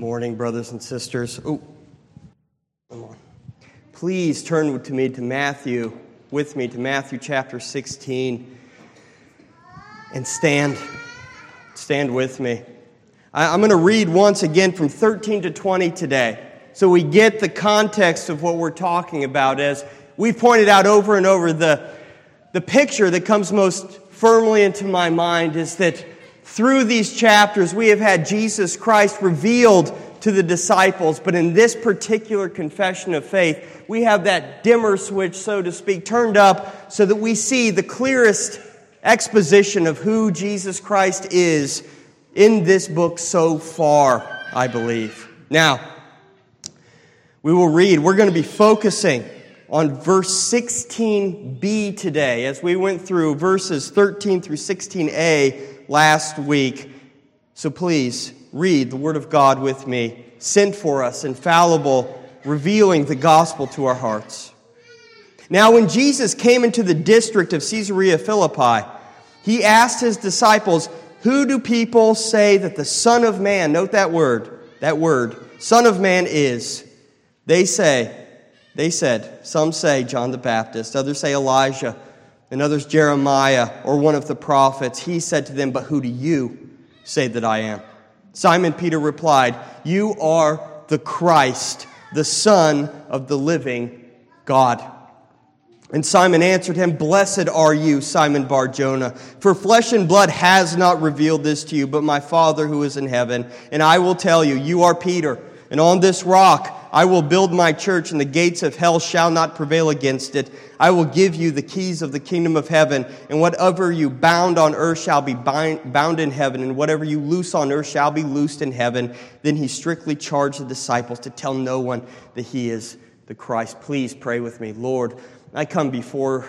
morning, brothers and sisters. Oh. Please turn to me to Matthew, with me to Matthew chapter 16, and stand. Stand with me. I'm going to read once again from 13 to 20 today so we get the context of what we're talking about. As we've pointed out over and over, the, the picture that comes most firmly into my mind is that through these chapters, we have had Jesus Christ revealed to the disciples, but in this particular confession of faith, we have that dimmer switch, so to speak, turned up so that we see the clearest exposition of who Jesus Christ is in this book so far, I believe. Now, we will read, we're going to be focusing on verse 16b today as we went through verses 13 through 16a last week. So please read the Word of God with me, sent for us, infallible, revealing the gospel to our hearts. Now, when Jesus came into the district of Caesarea Philippi, he asked his disciples, Who do people say that the Son of Man, note that word, that word, Son of Man is? They say, they said, some say John the Baptist, others say Elijah and others Jeremiah or one of the prophets. He said to them, But who do you say that I am? Simon Peter replied, You are the Christ, the Son of the living God. And Simon answered him, Blessed are you, Simon Bar Jonah, for flesh and blood has not revealed this to you, but my Father who is in heaven. And I will tell you, you are Peter, and on this rock I will build my church, and the gates of hell shall not prevail against it. I will give you the keys of the kingdom of heaven, and whatever you bound on earth shall be bound in heaven, and whatever you loose on earth shall be loosed in heaven. Then he strictly charged the disciples to tell no one that he is the Christ. Please pray with me. Lord, I come before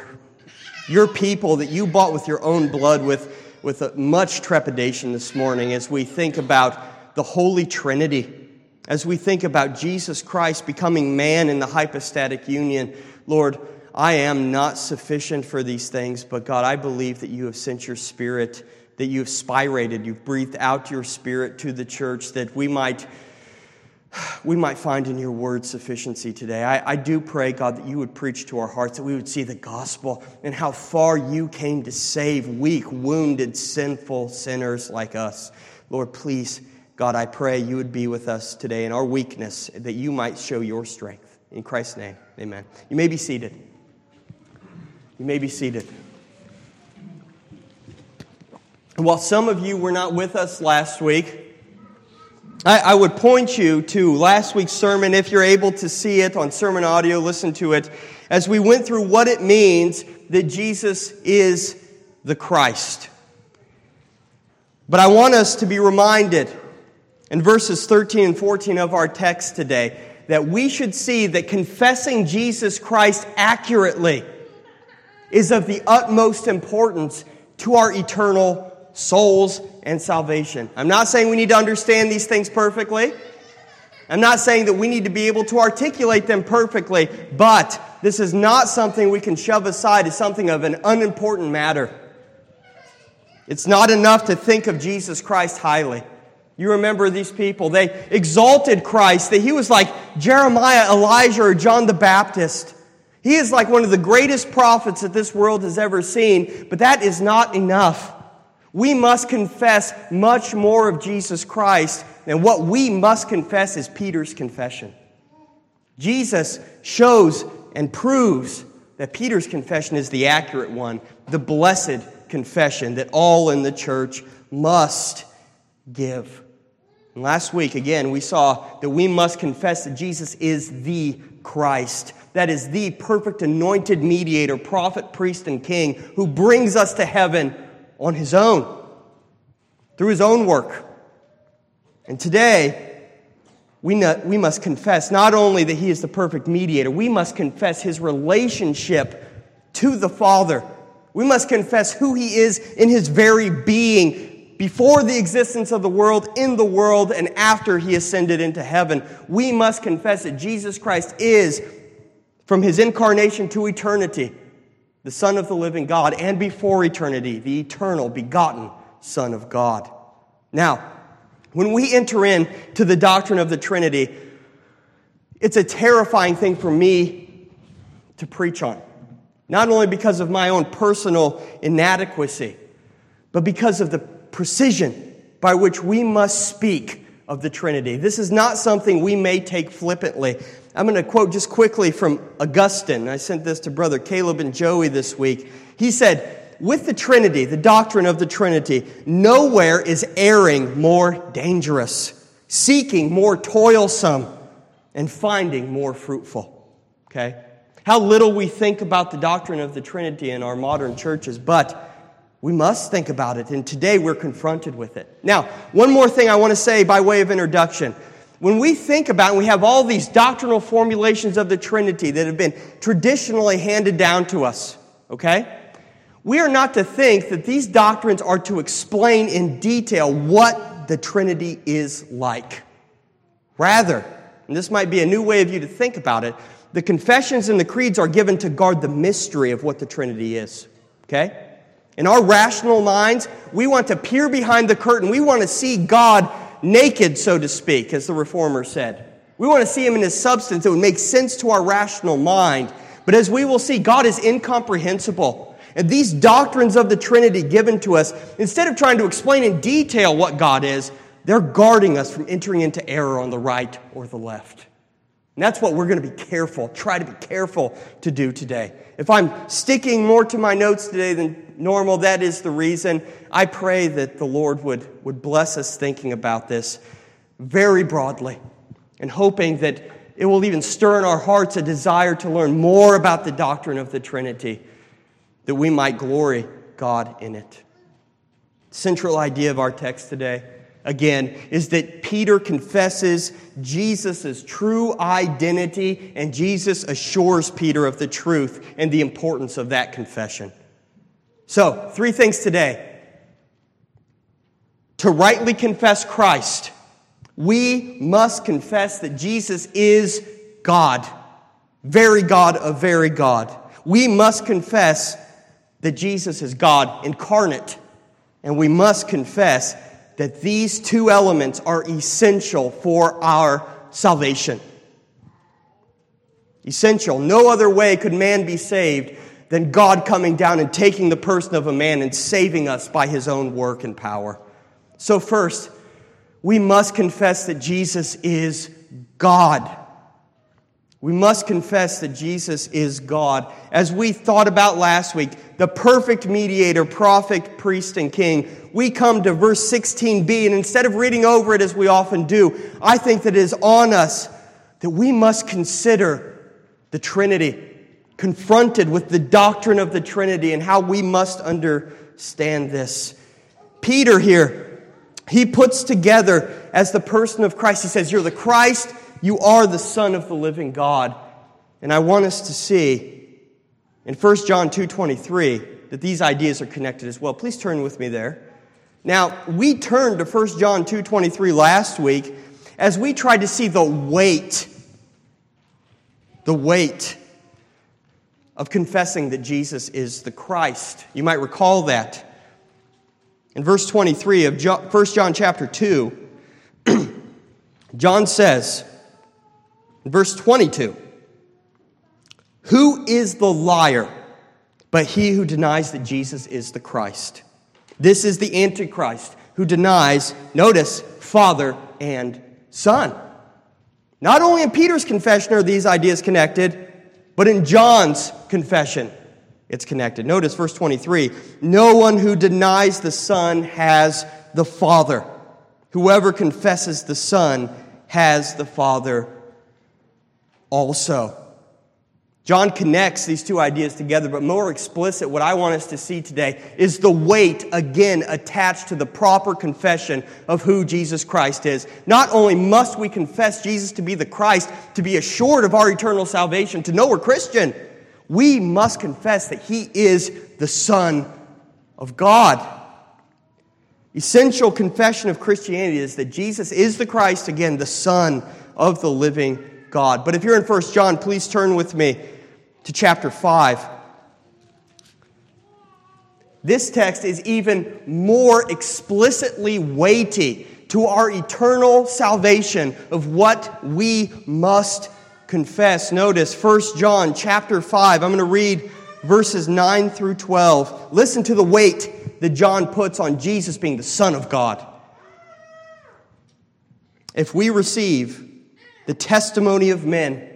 your people that you bought with your own blood with, with much trepidation this morning as we think about the Holy Trinity as we think about Jesus Christ becoming man in the hypostatic union, Lord, I am not sufficient for these things, but God, I believe that you have sent your spirit, that you have spirated, you've breathed out your spirit to the church that we might we might find in your word sufficiency today. I, I, do pray, God, that you would preach to our hearts, that we would see the gospel and how far you came to save weak, wounded, sinful sinners like us. Lord, please God, I pray you would be with us today in our weakness, that you might show your strength. In Christ's name, amen. You may be seated. You may be seated. While some of you were not with us last week, I, I, would point you to last week's sermon if you're able to see it on sermon audio, listen to it, as we went through what it means that Jesus is the Christ. But I want us to be reminded in verses 13 and 14 of our text today that we should see that confessing Jesus Christ accurately is of the utmost importance to our eternal souls and salvation. I'm not saying we need to understand these things perfectly. I'm not saying that we need to be able to articulate them perfectly, but this is not something we can shove aside as something of an unimportant matter. It's not enough to think of Jesus Christ highly. You remember these people. They exalted Christ, that he was like Jeremiah, Elijah, or John the Baptist. He is like one of the greatest prophets that this world has ever seen, but that is not enough. We must confess much more of Jesus Christ, and what we must confess is Peter's confession. Jesus shows and proves that Peter's confession is the accurate one, the blessed confession that all in the church must give. And last week, again, we saw that we must confess that Jesus is the Christ. That is the perfect anointed mediator, prophet, priest, and king who brings us to heaven on his own, through his own work. And today, we, not, we must confess not only that he is the perfect mediator, we must confess his relationship to the Father. We must confess who he is in his very being, before the existence of the world, in the world, and after he ascended into heaven. We must confess that Jesus Christ is, from his incarnation to eternity, the Son of the living God, and before eternity, the eternal, begotten Son of God. Now, When we enter into the doctrine of the Trinity, it's a terrifying thing for me to preach on. Not only because of my own personal inadequacy, but because of the precision by which we must speak of the Trinity. This is not something we may take flippantly. I'm going to quote just quickly from Augustine. I sent this to Brother Caleb and Joey this week. He said, with the Trinity, the doctrine of the Trinity, nowhere is erring more dangerous, seeking more toilsome, and finding more fruitful. Okay? How little we think about the doctrine of the Trinity in our modern churches, but we must think about it, and today we're confronted with it. Now, one more thing I want to say by way of introduction. When we think about, and we have all these doctrinal formulations of the Trinity that have been traditionally handed down to us, okay? We are not to think that these doctrines are to explain in detail what the Trinity is like. Rather, and this might be a new way of you to think about it, the confessions and the creeds are given to guard the mystery of what the Trinity is. Okay? In our rational minds, we want to peer behind the curtain. We want to see God naked, so to speak, as the reformer said. We want to see him in his substance. It would make sense to our rational mind. But as we will see, God is incomprehensible. And these doctrines of the Trinity given to us, instead of trying to explain in detail what God is, they're guarding us from entering into error on the right or the left. And that's what we're going to be careful, try to be careful to do today. If I'm sticking more to my notes today than normal, that is the reason. I pray that the Lord would, would bless us thinking about this very broadly and hoping that it will even stir in our hearts a desire to learn more about the doctrine of the Trinity that we might glory God in it. Central idea of our text today, again, is that Peter confesses Jesus' true identity, and Jesus assures Peter of the truth and the importance of that confession. So, three things today. To rightly confess Christ, we must confess that Jesus is God, very God of very God. We must confess that Jesus is God incarnate. And we must confess that these two elements are essential for our salvation. Essential. No other way could man be saved than God coming down and taking the person of a man and saving us by his own work and power. So, first, we must confess that Jesus is God. We must confess that Jesus is God. As we thought about last week, the perfect mediator, prophet, priest, and king, we come to verse 16b, and instead of reading over it as we often do, I think that it is on us that we must consider the Trinity, confronted with the doctrine of the Trinity and how we must understand this. Peter here, he puts together as the person of Christ, he says, You're the Christ you are the Son of the living God. And I want us to see in 1 John 2.23 that these ideas are connected as well. Please turn with me there. Now, we turned to 1 John 2.23 last week as we tried to see the weight, the weight of confessing that Jesus is the Christ. You might recall that. In verse 23 of 1 John chapter 2, John says, Verse 22 Who is the liar but he who denies that Jesus is the Christ? This is the Antichrist who denies, notice, Father and Son. Not only in Peter's confession are these ideas connected, but in John's confession, it's connected. Notice verse 23 No one who denies the Son has the Father. Whoever confesses the Son has the Father also. John connects these two ideas together, but more explicit, what I want us to see today is the weight, again, attached to the proper confession of who Jesus Christ is. Not only must we confess Jesus to be the Christ, to be assured of our eternal salvation, to know we're Christian, we must confess that He is the Son of God. Essential confession of Christianity is that Jesus is the Christ, again, the Son of the living God. But if you're in 1 John, please turn with me to chapter 5. This text is even more explicitly weighty to our eternal salvation of what we must confess. Notice 1 John chapter 5. I'm going to read verses 9 through 12. Listen to the weight that John puts on Jesus being the Son of God. If we receive the testimony of men,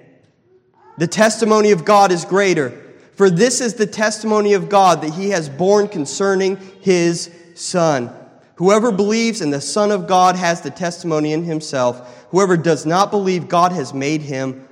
the testimony of God is greater. For this is the testimony of God that he has borne concerning his Son. Whoever believes in the Son of God has the testimony in himself. Whoever does not believe God has made him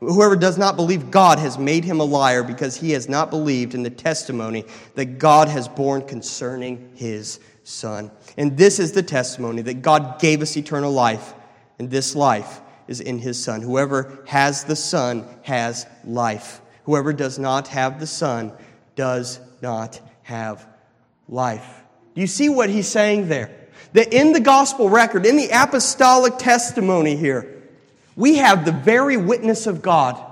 Whoever does not believe God has made him a liar because he has not believed in the testimony that God has borne concerning his Son. And this is the testimony that God gave us eternal life, and this life is in his Son. Whoever has the Son has life. Whoever does not have the Son does not have life. Do you see what he's saying there? That in the gospel record, in the apostolic testimony here, we have the very witness of God.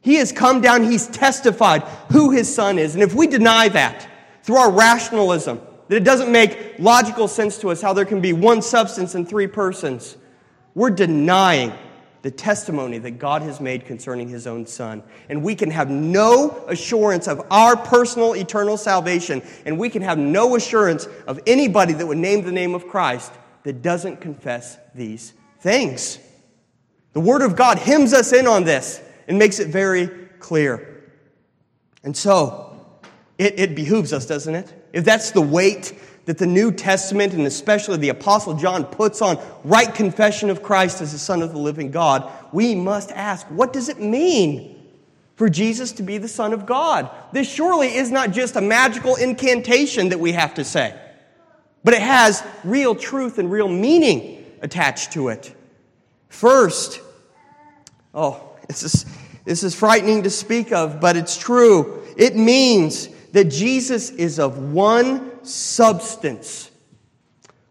He has come down, he's testified who his son is. And if we deny that through our rationalism, that it doesn't make logical sense to us how there can be one substance and three persons, we're denying the testimony that God has made concerning his own son. And we can have no assurance of our personal eternal salvation, and we can have no assurance of anybody that would name the name of Christ that doesn't confess these things. The Word of God hymns us in on this and makes it very clear. And so, it, it behooves us, doesn't it? If that's the weight that the New Testament and especially the Apostle John puts on right confession of Christ as the Son of the living God, we must ask what does it mean for Jesus to be the Son of God? This surely is not just a magical incantation that we have to say, but it has real truth and real meaning attached to it. First, oh, this is, this is frightening to speak of, but it's true. It means that Jesus is of one substance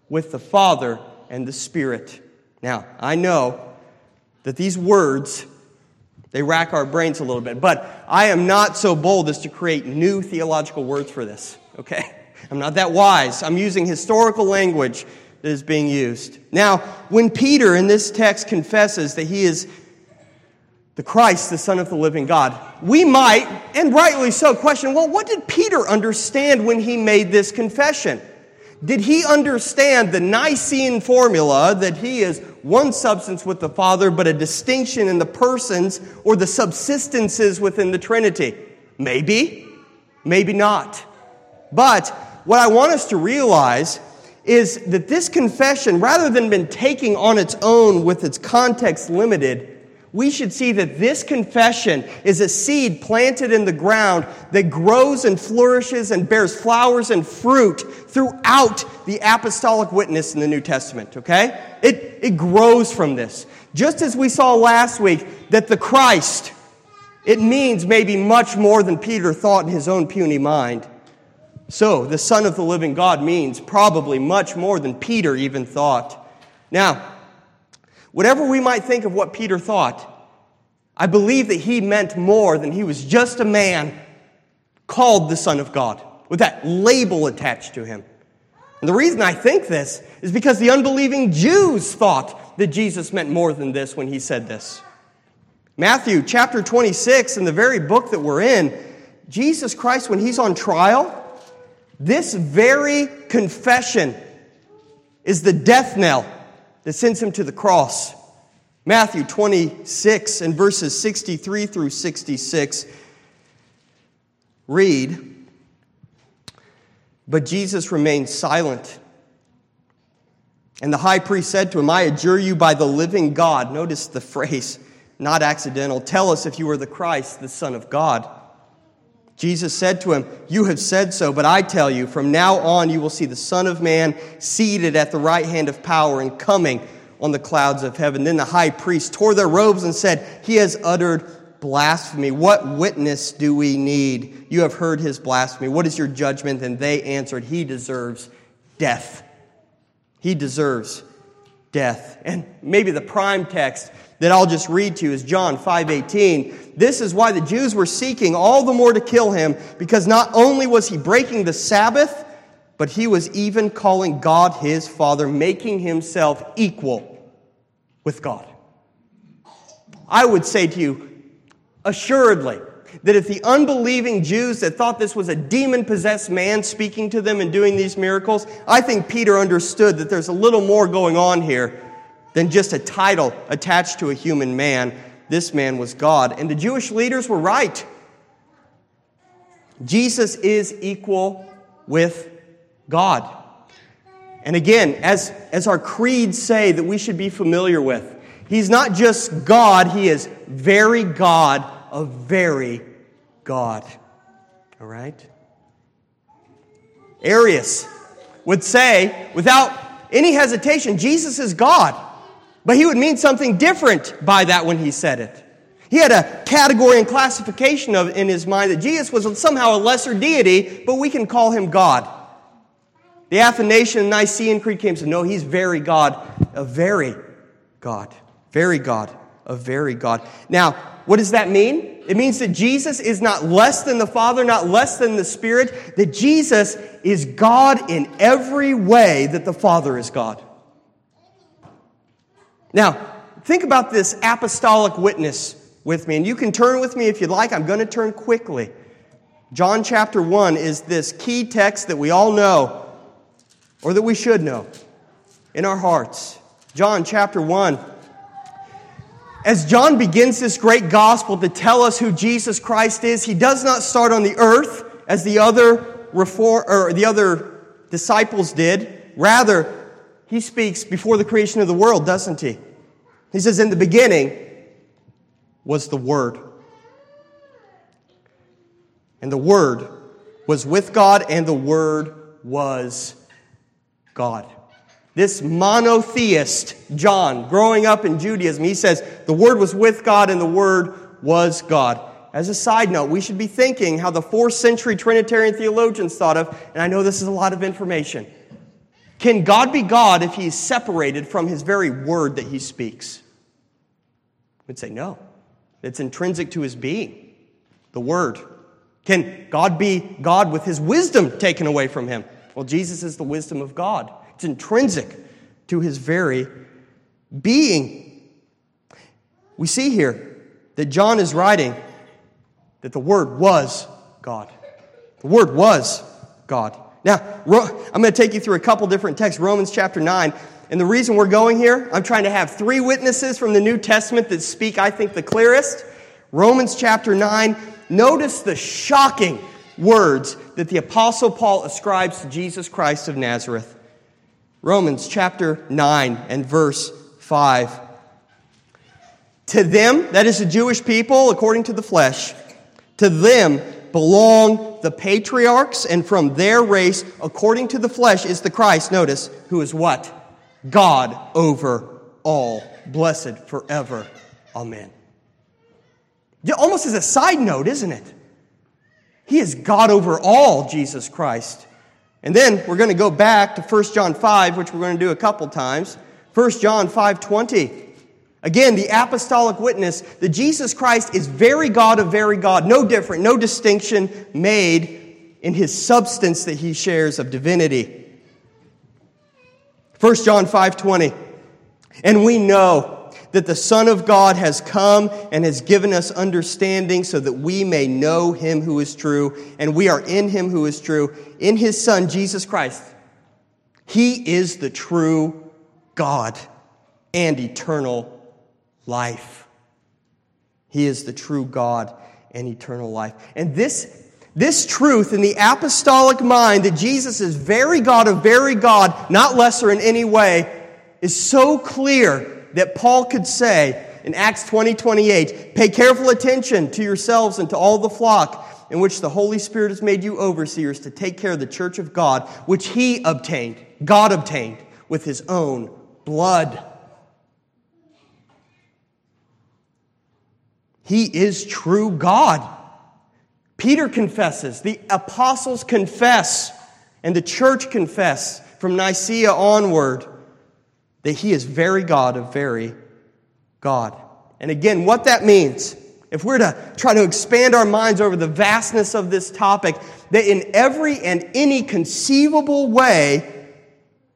with the Father and the Spirit. Now, I know that these words they rack our brains a little bit, but I am not so bold as to create new theological words for this, okay? I'm not that wise. I'm using historical language that is being used. Now, when Peter in this text confesses that he is the Christ, the Son of the living God, we might, and rightly so, question well, what did Peter understand when he made this confession? Did he understand the Nicene formula that he is one substance with the Father, but a distinction in the persons or the subsistences within the Trinity? Maybe, maybe not. But what I want us to realize is that this confession, rather than been taking on its own with its context limited, we should see that this confession is a seed planted in the ground that grows and flourishes and bears flowers and fruit throughout the apostolic witness in the New Testament, okay? It, it grows from this. Just as we saw last week that the Christ, it means maybe much more than Peter thought in his own puny mind. So, the Son of the living God means probably much more than Peter even thought. Now, whatever we might think of what Peter thought, I believe that he meant more than he was just a man called the Son of God, with that label attached to him. And the reason I think this is because the unbelieving Jews thought that Jesus meant more than this when he said this. Matthew chapter 26, in the very book that we're in, Jesus Christ, when he's on trial, this very confession is the death knell that sends him to the cross. Matthew 26 and verses 63 through 66 read, But Jesus remained silent. And the high priest said to him, I adjure you by the living God. Notice the phrase, not accidental. Tell us if you are the Christ, the Son of God. Jesus said to him, You have said so, but I tell you, from now on you will see the Son of Man seated at the right hand of power and coming on the clouds of heaven. Then the high priest tore their robes and said, He has uttered blasphemy. What witness do we need? You have heard his blasphemy. What is your judgment? And they answered, He deserves death. He deserves death. And maybe the prime text that I'll just read to you is John 5:18. This is why the Jews were seeking all the more to kill him because not only was he breaking the Sabbath, but he was even calling God his Father, making himself equal with God. I would say to you, assuredly, that if the unbelieving Jews that thought this was a demon possessed man speaking to them and doing these miracles, I think Peter understood that there's a little more going on here than just a title attached to a human man. This man was God. And the Jewish leaders were right. Jesus is equal with God. And again, as, as our creeds say that we should be familiar with, He's not just God, He is very God of very God. All right? Arius would say, without any hesitation, Jesus is God. But he would mean something different by that when he said it. He had a category and classification of in his mind that Jesus was somehow a lesser deity, but we can call him God. The Athanasian Nicene Creed came and said, no, he's very God, a very God, very God, a very God. Now, what does that mean? It means that Jesus is not less than the Father, not less than the Spirit, that Jesus is God in every way that the Father is God. Now, think about this apostolic witness with me, and you can turn with me if you'd like. I'm going to turn quickly. John chapter 1 is this key text that we all know, or that we should know in our hearts. John chapter 1. As John begins this great gospel to tell us who Jesus Christ is, he does not start on the earth as the other reform or the other disciples did. Rather, he speaks before the creation of the world, doesn't he? He says, In the beginning was the Word. And the Word was with God, and the Word was God. This monotheist, John, growing up in Judaism, he says, The Word was with God, and the Word was God. As a side note, we should be thinking how the fourth century Trinitarian theologians thought of, and I know this is a lot of information. Can God be God if he is separated from his very word that he speaks? We'd say no. It's intrinsic to his being, the word. Can God be God with his wisdom taken away from him? Well, Jesus is the wisdom of God. It's intrinsic to his very being. We see here that John is writing that the Word was God. The Word was God. Now, I'm going to take you through a couple different texts. Romans chapter 9. And the reason we're going here, I'm trying to have three witnesses from the New Testament that speak, I think, the clearest. Romans chapter 9. Notice the shocking words that the Apostle Paul ascribes to Jesus Christ of Nazareth. Romans chapter 9 and verse 5. To them, that is the Jewish people according to the flesh, to them belong the patriarchs, and from their race, according to the flesh, is the Christ, notice, who is what? God over all, blessed forever. Amen. Almost as a side note, isn't it? He is God over all, Jesus Christ. And then we're going to go back to 1 John 5, which we're going to do a couple times. 1 John 5:20. Again, the apostolic witness that Jesus Christ is very God of very God, no different, no distinction made in his substance that he shares of divinity. 1 John 5:20. And we know that the Son of God has come and has given us understanding so that we may know him who is true, and we are in him who is true, in his Son, Jesus Christ. He is the true God and eternal life. He is the true God and eternal life. And this, this truth in the apostolic mind that Jesus is very God of very God, not lesser in any way, is so clear that Paul could say in Acts 20 28, pay careful attention to yourselves and to all the flock in which the Holy Spirit has made you overseers to take care of the church of God, which he obtained, God obtained, with his own blood. He is true God. Peter confesses, the apostles confess, and the church confess from Nicaea onward that he is very God of very God. And again, what that means if we're to try to expand our minds over the vastness of this topic, that in every and any conceivable way,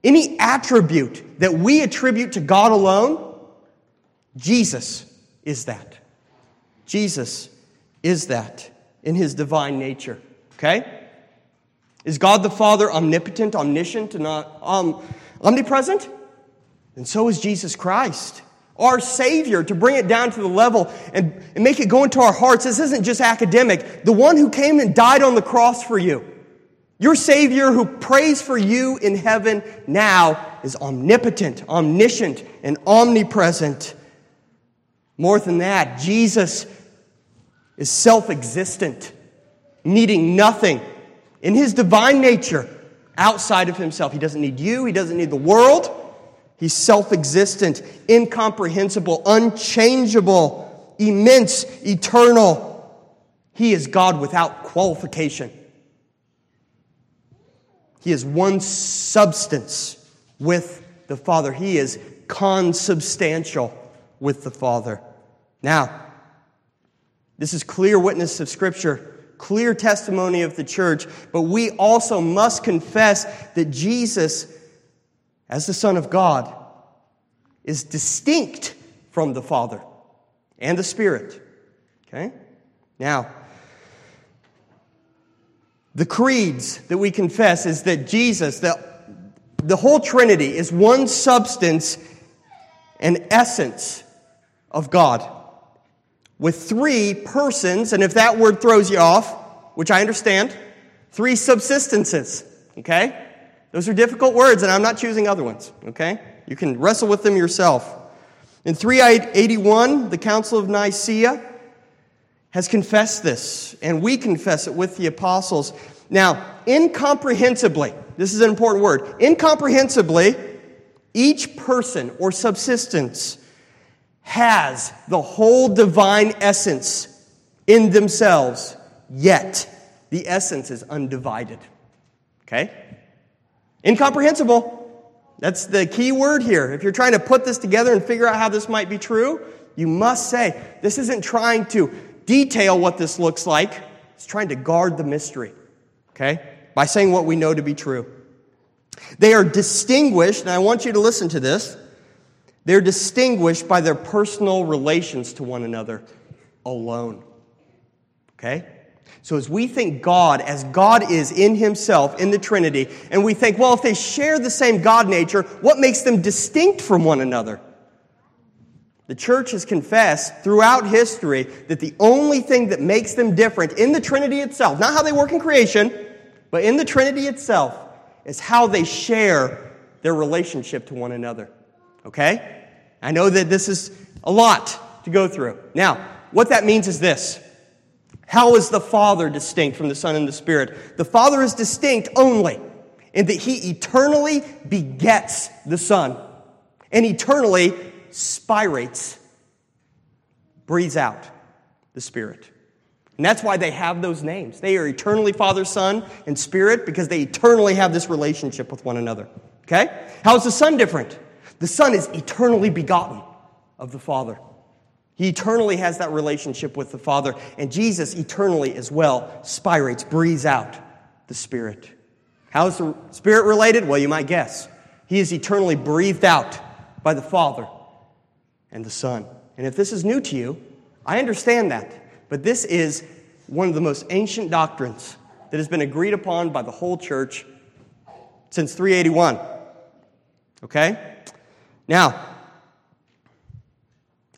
any attribute that we attribute to God alone, Jesus is that. Jesus is that in his divine nature. Okay? Is God the Father omnipotent, omniscient, and um, omnipresent? And so is Jesus Christ our Savior, to bring it down to the level and, and make it go into our hearts. This isn't just academic. The one who came and died on the cross for you, your Savior who prays for you in heaven now, is omnipotent, omniscient, and omnipresent. More than that, Jesus is self existent, needing nothing in his divine nature outside of himself. He doesn't need you, he doesn't need the world. He's self existent, incomprehensible, unchangeable, immense, eternal. He is God without qualification. He is one substance with the Father. He is consubstantial with the Father. Now, this is clear witness of Scripture, clear testimony of the church, but we also must confess that Jesus as the Son of God, is distinct from the Father and the Spirit. Okay? Now, the creeds that we confess is that Jesus, the, the whole Trinity, is one substance and essence of God with three persons, and if that word throws you off, which I understand, three subsistences. Okay? Those are difficult words, and I'm not choosing other ones, okay? You can wrestle with them yourself. In 381, the Council of Nicaea has confessed this, and we confess it with the apostles. Now, incomprehensibly, this is an important word, incomprehensibly, each person or subsistence has the whole divine essence in themselves, yet the essence is undivided. Okay? Incomprehensible. That's the key word here. If you're trying to put this together and figure out how this might be true, you must say, this isn't trying to detail what this looks like, it's trying to guard the mystery, okay? By saying what we know to be true. They are distinguished, and I want you to listen to this. They're distinguished by their personal relations to one another alone. Okay? So, as we think God as God is in Himself, in the Trinity, and we think, well, if they share the same God nature, what makes them distinct from one another? The church has confessed throughout history that the only thing that makes them different in the Trinity itself, not how they work in creation, but in the Trinity itself, is how they share their relationship to one another. Okay? I know that this is a lot to go through. Now, what that means is this how is the Father distinct from the Son and the Spirit? The Father is distinct only in that He eternally begets the Son and eternally spirates, breathes out the Spirit. And that's why they have those names. They are eternally Father, Son, and Spirit because they eternally have this relationship with one another. Okay? How is the Son different? The Son is eternally begotten of the Father. He eternally has that relationship with the Father, and Jesus eternally as well spirates, breathes out the Spirit. How is the Spirit related? Well, you might guess. He is eternally breathed out by the Father and the Son. And if this is new to you, I understand that. But this is one of the most ancient doctrines that has been agreed upon by the whole church since 381. Okay? Now,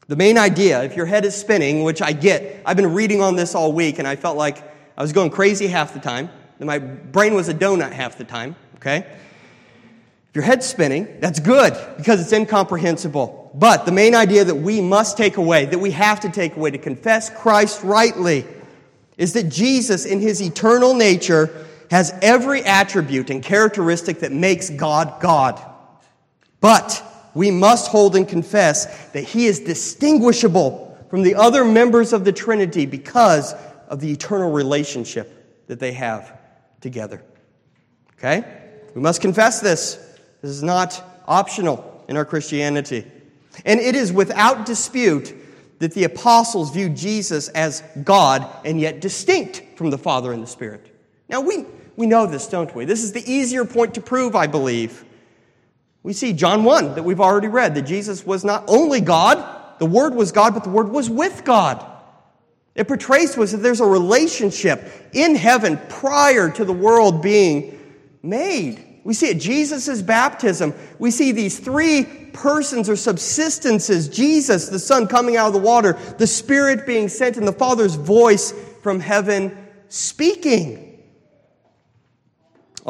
the main idea, if your head is spinning, which I get, I've been reading on this all week and I felt like I was going crazy half the time, my brain was a donut half the time, okay? If your head's spinning, that's good because it's incomprehensible. But the main idea that we must take away, that we have to take away to confess Christ rightly, is that Jesus, in his eternal nature, has every attribute and characteristic that makes God God. But we must hold and confess that he is distinguishable from the other members of the Trinity because of the eternal relationship that they have together. Okay? We must confess this. This is not optional in our Christianity. And it is without dispute that the apostles viewed Jesus as God and yet distinct from the Father and the Spirit. Now, we, we know this, don't we? This is the easier point to prove, I believe. We see John 1 that we've already read that Jesus was not only God, the Word was God, but the Word was with God. It portrays to us that there's a relationship in heaven prior to the world being made. We see at Jesus' baptism, we see these three persons or subsistences Jesus, the Son, coming out of the water, the Spirit being sent, and the Father's voice from heaven speaking.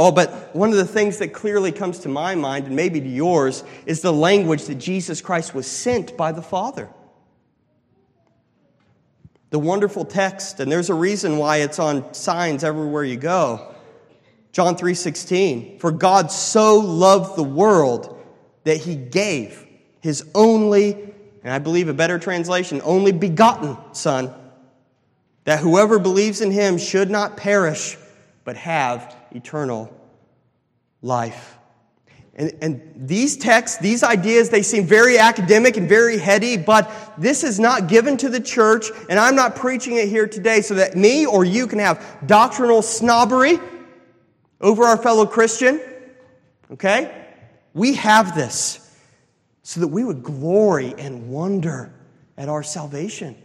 Oh, but one of the things that clearly comes to my mind, and maybe to yours, is the language that Jesus Christ was sent by the Father. The wonderful text, and there's a reason why it's on signs everywhere you go. John 3:16 For God so loved the world that he gave his only and I believe a better translation only begotten son that whoever believes in him should not perish but have eternal life. And, and, these texts, these ideas, they seem very academic and very heady, but this is not given to the church, and I'm not preaching it here today so that me or you can have doctrinal snobbery over our fellow Christian. Okay? We have this so that we would glory and wonder at our salvation.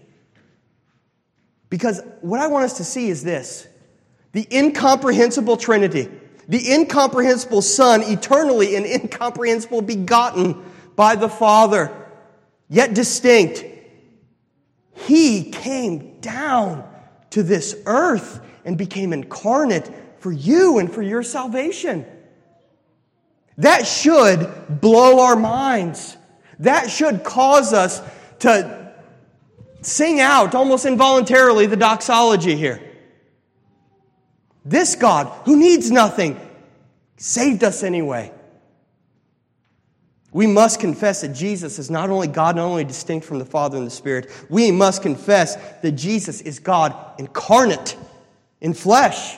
Because what I want us to see is this the incomprehensible Trinity, the incomprehensible Son, eternally and incomprehensible begotten by the Father, yet distinct. He came down to this earth and became incarnate for you and for your salvation. That should blow our minds. That should cause us to sing out almost involuntarily the doxology here. This God, who needs nothing, saved us anyway. We must confess that Jesus is not only God, not only distinct from the Father and the Spirit, we must confess that Jesus is God incarnate in flesh.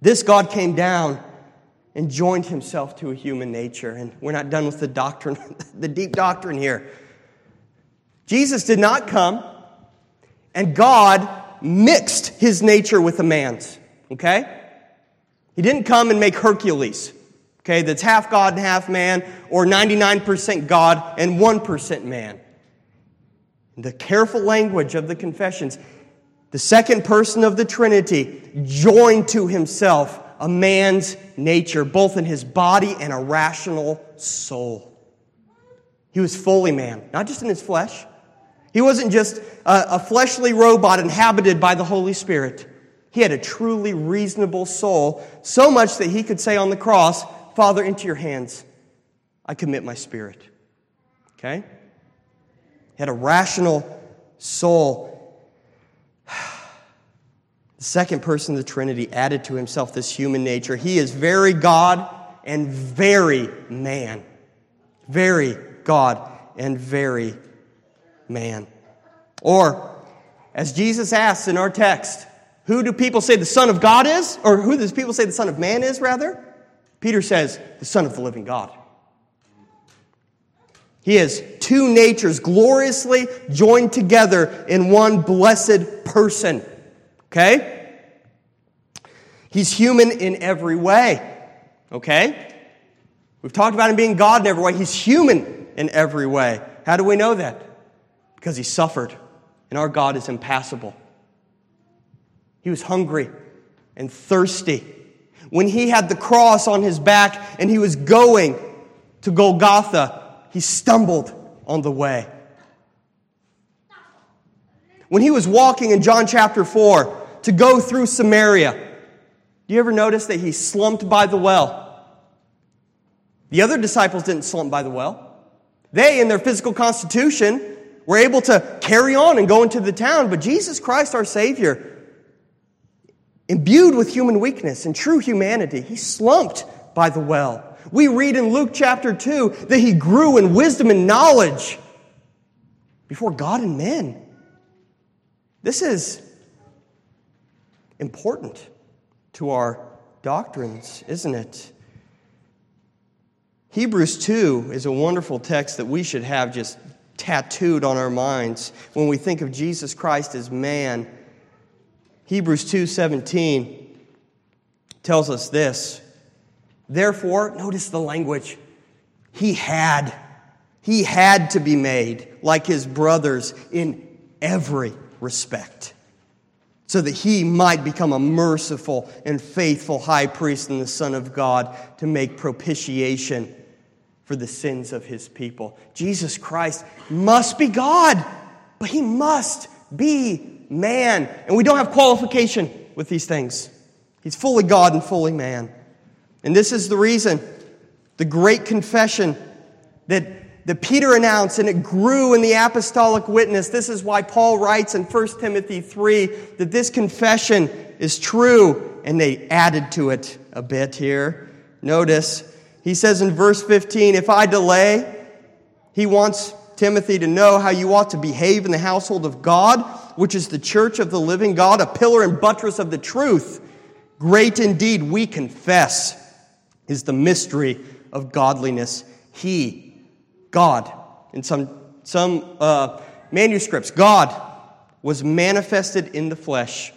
This God came down and joined himself to a human nature. And we're not done with the doctrine, the deep doctrine here. Jesus did not come, and God mixed his nature with a man's. Okay? He didn't come and make Hercules, okay, that's half God and half man, or 99% God and 1% man. The careful language of the confessions the second person of the Trinity joined to himself a man's nature, both in his body and a rational soul. He was fully man, not just in his flesh. He wasn't just a, a, fleshly robot inhabited by the Holy Spirit. He had a truly reasonable soul, so much that he could say on the cross, Father, into your hands I commit my spirit. Okay? He had a rational soul. The second person of the Trinity added to himself this human nature. He is very God and very man. Very God and very man. Or, as Jesus asks in our text, who do people say the Son of God is? Or who do people say the Son of Man is, rather? Peter says, the Son of the living God. He has two natures gloriously joined together in one blessed person. Okay? He's human in every way. Okay? We've talked about him being God in every way. He's human in every way. How do we know that? Because he suffered, and our God is impassible. He was hungry and thirsty. When he had the cross on his back and he was going to Golgotha, he stumbled on the way. When he was walking in John chapter 4 to go through Samaria, do you ever notice that he slumped by the well? The other disciples didn't slump by the well. They, in their physical constitution, were able to carry on and go into the town, but Jesus Christ, our Savior, imbued with human weakness and true humanity, he slumped by the well. We read in Luke chapter 2 that he grew in wisdom and knowledge before God and men. This is important to our doctrines, isn't it? Hebrews 2 is a wonderful text that we should have just tattooed on our minds when we think of Jesus Christ as man. Hebrews 2:17 tells us this. Therefore, notice the language. He had he had to be made like his brothers in every respect so that he might become a merciful and faithful high priest and the Son of God to make propitiation for the sins of his people. Jesus Christ must be God, but he must be man. And we don't have qualification with these things. He's fully God and fully man. And this is the reason the great confession that that Peter announced, and it grew in the apostolic witness. This is why Paul writes in 1 Timothy 3 that this confession is true, and they added to it a bit here. Notice, he says in verse 15, If I delay, he wants Timothy to know how you ought to behave in the household of God, which is the church of the living God, a pillar and buttress of the truth. Great indeed, we confess, is the mystery of godliness. He, God. In some, some uh, manuscripts, God was manifested in the flesh,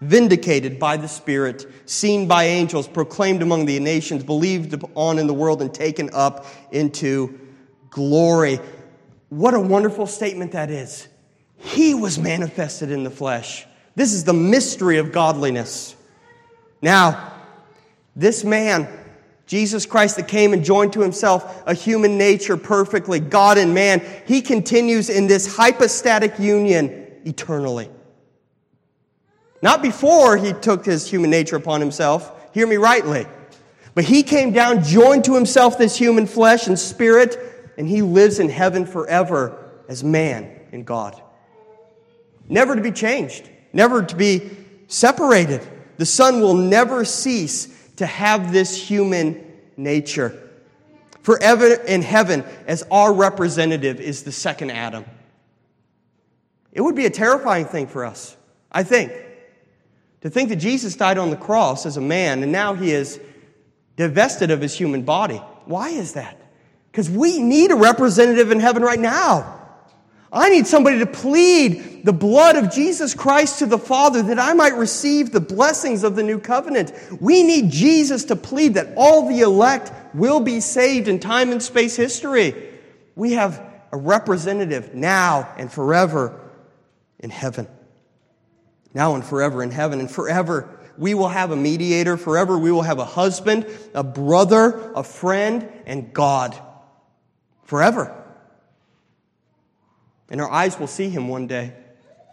vindicated by the Spirit, seen by angels, proclaimed among the nations, believed on in the world, and taken up into glory. What a wonderful statement that is. He was manifested in the flesh. This is the mystery of godliness. Now, this man Jesus Christ that came and joined to himself a human nature perfectly, God and man, he continues in this hypostatic union eternally. Not before he took his human nature upon himself, hear me rightly, but he came down, joined to himself this human flesh and spirit, and he lives in heaven forever as man in God. Never to be changed, never to be separated. The Son will never cease to have this human nature. Forever in heaven, as our representative, is the second Adam. It would be a terrifying thing for us, I think, to think that Jesus died on the cross as a man and now he is divested of his human body. Why is that? Because we need a representative in heaven right now. I need somebody to plead the blood of Jesus Christ to the Father that I might receive the blessings of the new covenant. We need Jesus to plead that all the elect will be saved in time and space history. We have a representative now and forever in heaven. Now and forever in heaven, and forever we will have a mediator. Forever we will have a husband, a brother, a friend, and God. Forever and our eyes will see him one day.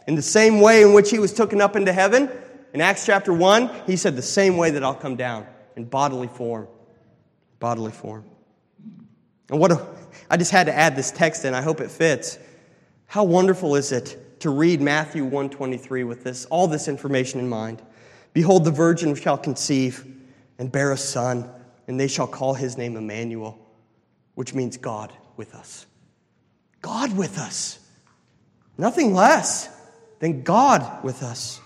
In the same way in which he was taken up into heaven, in Acts chapter 1, he said, The same way that I'll come down in bodily form. Bodily form. And what a, I just had to add this text in. I hope it fits. How wonderful is it to read Matthew 123 with this, all this information in mind? Behold, the virgin shall conceive and bear a son, and they shall call his name Emmanuel, which means God with us. God with us. Nothing less than God with us.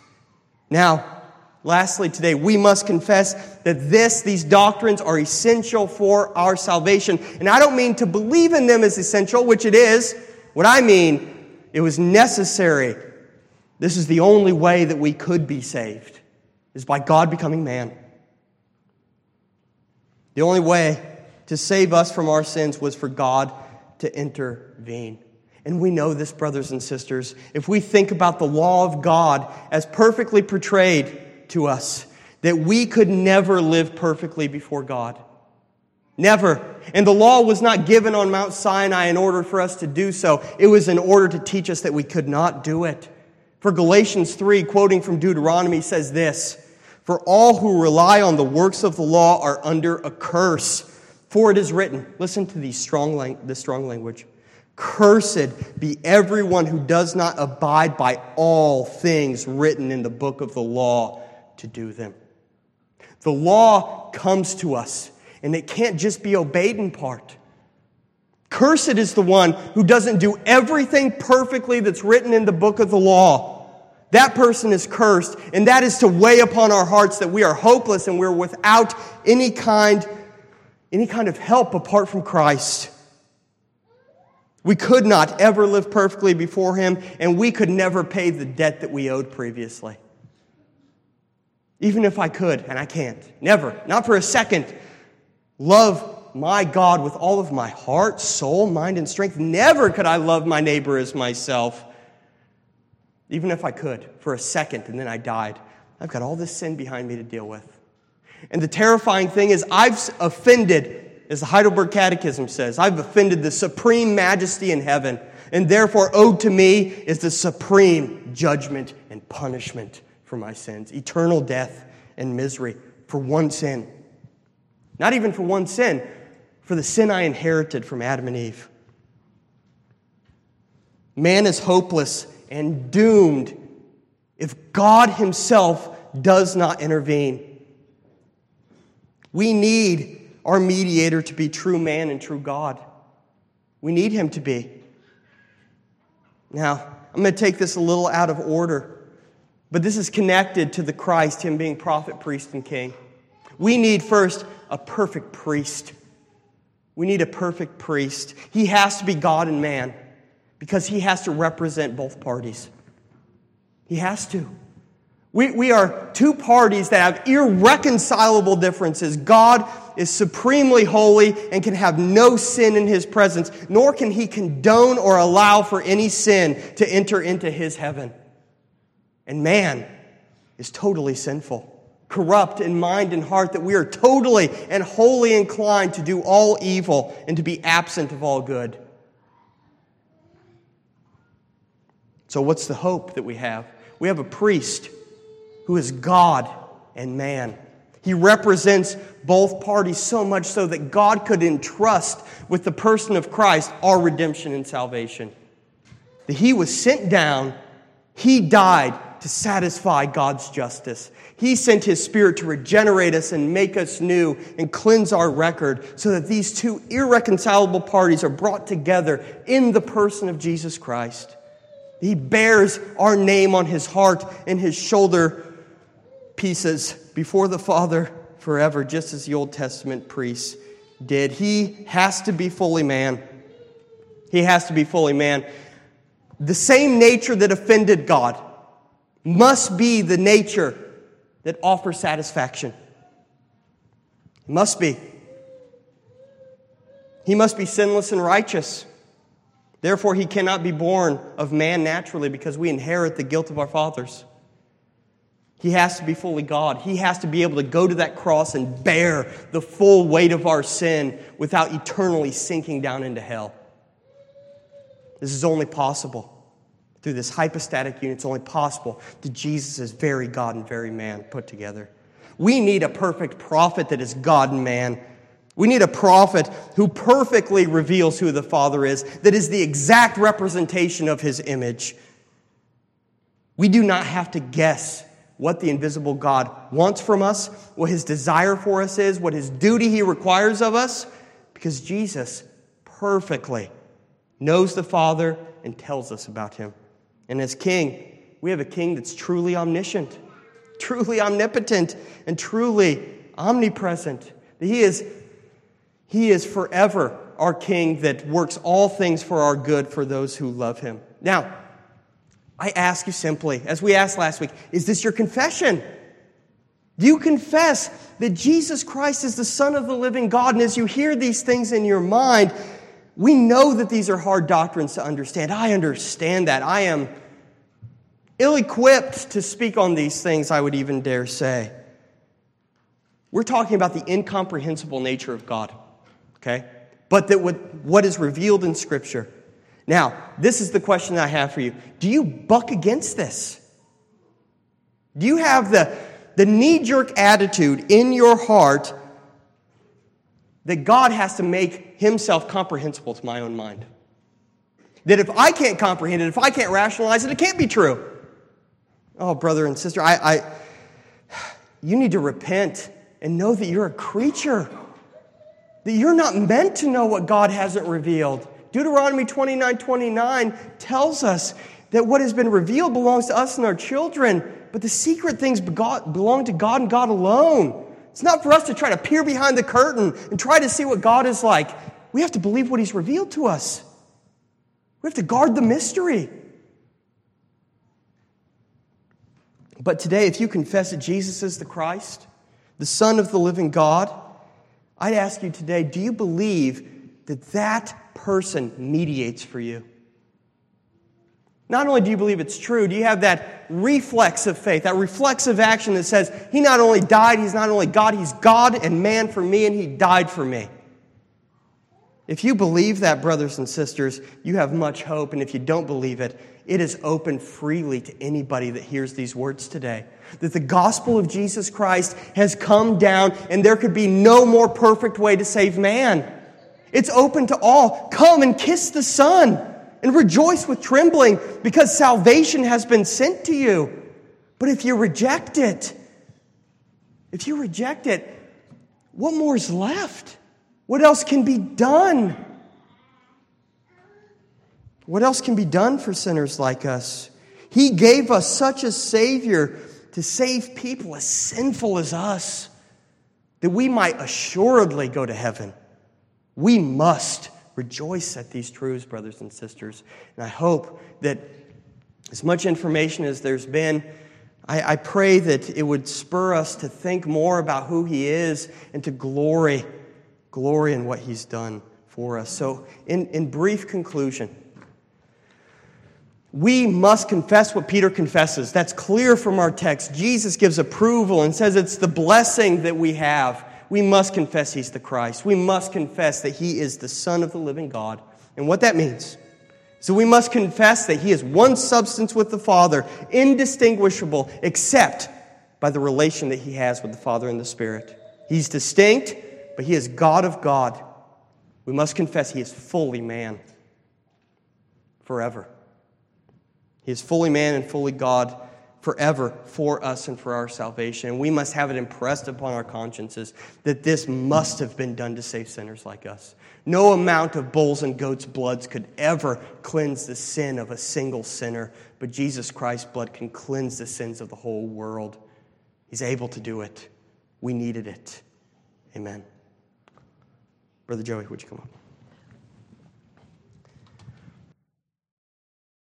Now, lastly, today, we must confess that this, these doctrines are essential for our salvation. And I don't mean to believe in them as essential, which it is. What I mean, it was necessary. This is the only way that we could be saved, is by God becoming man. The only way to save us from our sins was for God to intervene. And we know this, brothers and sisters. If we think about the law of God as perfectly portrayed to us, that we could never live perfectly before God. Never. And the law was not given on Mount Sinai in order for us to do so. It was in order to teach us that we could not do it. For Galatians 3, quoting from Deuteronomy, says this For all who rely on the works of the law are under a curse. For it is written, listen to these strong, this strong language. Cursed be everyone who does not abide by all things written in the book of the law to do them. The law comes to us, and it can't just be obeyed in part. Cursed is the one who doesn't do everything perfectly that's written in the book of the law. That person is cursed, and that is to weigh upon our hearts that we are hopeless and we're without any kind, any kind of help apart from Christ. We could not ever live perfectly before Him, and we could never pay the debt that we owed previously. Even if I could, and I can't. Never. Not for a second. Love my God with all of my heart, soul, mind, and strength. Never could I love my neighbor as myself. Even if I could, for a second, and then I died. I've got all this sin behind me to deal with. And the terrifying thing is, I've offended as the Heidelberg Catechism says, I've offended the supreme majesty in heaven, and therefore owed to me is the supreme judgment and punishment for my sins, eternal death and misery for one sin. Not even for one sin, for the sin I inherited from Adam and Eve. Man is hopeless and doomed if God Himself does not intervene. We need our mediator to be true man and true God. We need him to be. Now, I'm going to take this a little out of order, but this is connected to the Christ, him being prophet, priest, and king. We need first a perfect priest. We need a perfect priest. He has to be God and man because he has to represent both parties. He has to. We, we are two parties that have irreconcilable differences. God is supremely holy and can have no sin in his presence, nor can he condone or allow for any sin to enter into his heaven. And man is totally sinful, corrupt in mind and heart, that we are totally and wholly inclined to do all evil and to be absent of all good. So, what's the hope that we have? We have a priest who is God and man. He represents both parties so much so that God could entrust with the person of Christ our redemption and salvation. That he was sent down, he died to satisfy God's justice. He sent his spirit to regenerate us and make us new and cleanse our record so that these two irreconcilable parties are brought together in the person of Jesus Christ. He bears our name on his heart and his shoulder pieces before the Father forever, just as the Old Testament priests did. He has to be fully man. He has to be fully man. The same nature that offended God must be the nature that offers satisfaction. It must be. He must be sinless and righteous. Therefore, he cannot be born of man naturally because we inherit the guilt of our fathers. He has to be fully God. He has to be able to go to that cross and bear the full weight of our sin without eternally sinking down into hell. This is only possible through this hypostatic union. It's only possible that Jesus is very God and very man put together. We need a perfect prophet that is God and man. We need a prophet who perfectly reveals who the Father is, that is the exact representation of his image. We do not have to guess what the invisible God wants from us, what his desire for us is, what his duty he requires of us, because Jesus perfectly knows the Father and tells us about him. And as king, we have a king that's truly omniscient, truly omnipotent, and truly omnipresent. He is, he is forever our king that works all things for our good for those who love him. Now, I ask you simply, as we asked last week, is this your confession? Do you confess that Jesus Christ is the Son of the living God? And as you hear these things in your mind, we know that these are hard doctrines to understand. I understand that. I am ill equipped to speak on these things, I would even dare say. We're talking about the incomprehensible nature of God, okay? But that what is revealed in Scripture now, this is the question I have for you. Do you buck against this? Do you have the, the knee jerk attitude in your heart that God has to make himself comprehensible to my own mind? That if I can't comprehend it, if I can't rationalize it, it can't be true. Oh, brother and sister, I, I you need to repent and know that you're a creature. That you're not meant to know what God hasn't revealed. Deuteronomy 29 29 tells us that what has been revealed belongs to us and our children, but the secret things belong to God and God alone. It's not for us to try to peer behind the curtain and try to see what God is like. We have to believe what He's revealed to us. We have to guard the mystery. But today, if you confess that Jesus is the Christ, the Son of the living God, I'd ask you today do you believe that that person mediates for you? Not only do you believe it's true, do you have that reflex of faith, that reflexive action that says, He not only died, He's not only God, He's God and man for me, and He died for me? If you believe that, brothers and sisters, you have much hope. And if you don't believe it, it is open freely to anybody that hears these words today. That the gospel of Jesus Christ has come down, and there could be no more perfect way to save man. It's open to all. Come and kiss the Son and rejoice with trembling because salvation has been sent to you. But if you reject it, if you reject it, what more is left? What else can be done? What else can be done for sinners like us? He gave us such a Savior to save people as sinful as us that we might assuredly go to heaven. We must rejoice at these truths, brothers and sisters. And I hope that as much information as there's been, I, I, pray that it would spur us to think more about who He is and to glory glory in what he's done for us. So, in, in brief conclusion, we must confess what Peter confesses. That's clear from our text. Jesus gives approval and says it's the blessing that we have. We must confess he's the Christ. We must confess that he is the Son of the living God. And what that means. So we must confess that he is one substance with the Father, indistinguishable, except by the relation that he has with the Father and the Spirit. He's distinct, but he is God of God. We must confess he is fully man forever. He is fully man and fully God forever for us and for our salvation. And we must have it impressed upon our consciences that this must have been done to save sinners like us. No amount of bulls and goats' bloods could ever cleanse the sin of a single sinner, but Jesus Christ's blood can cleanse the sins of the whole world. He's able to do it. We needed it. Amen. Brother Joey, would you come up?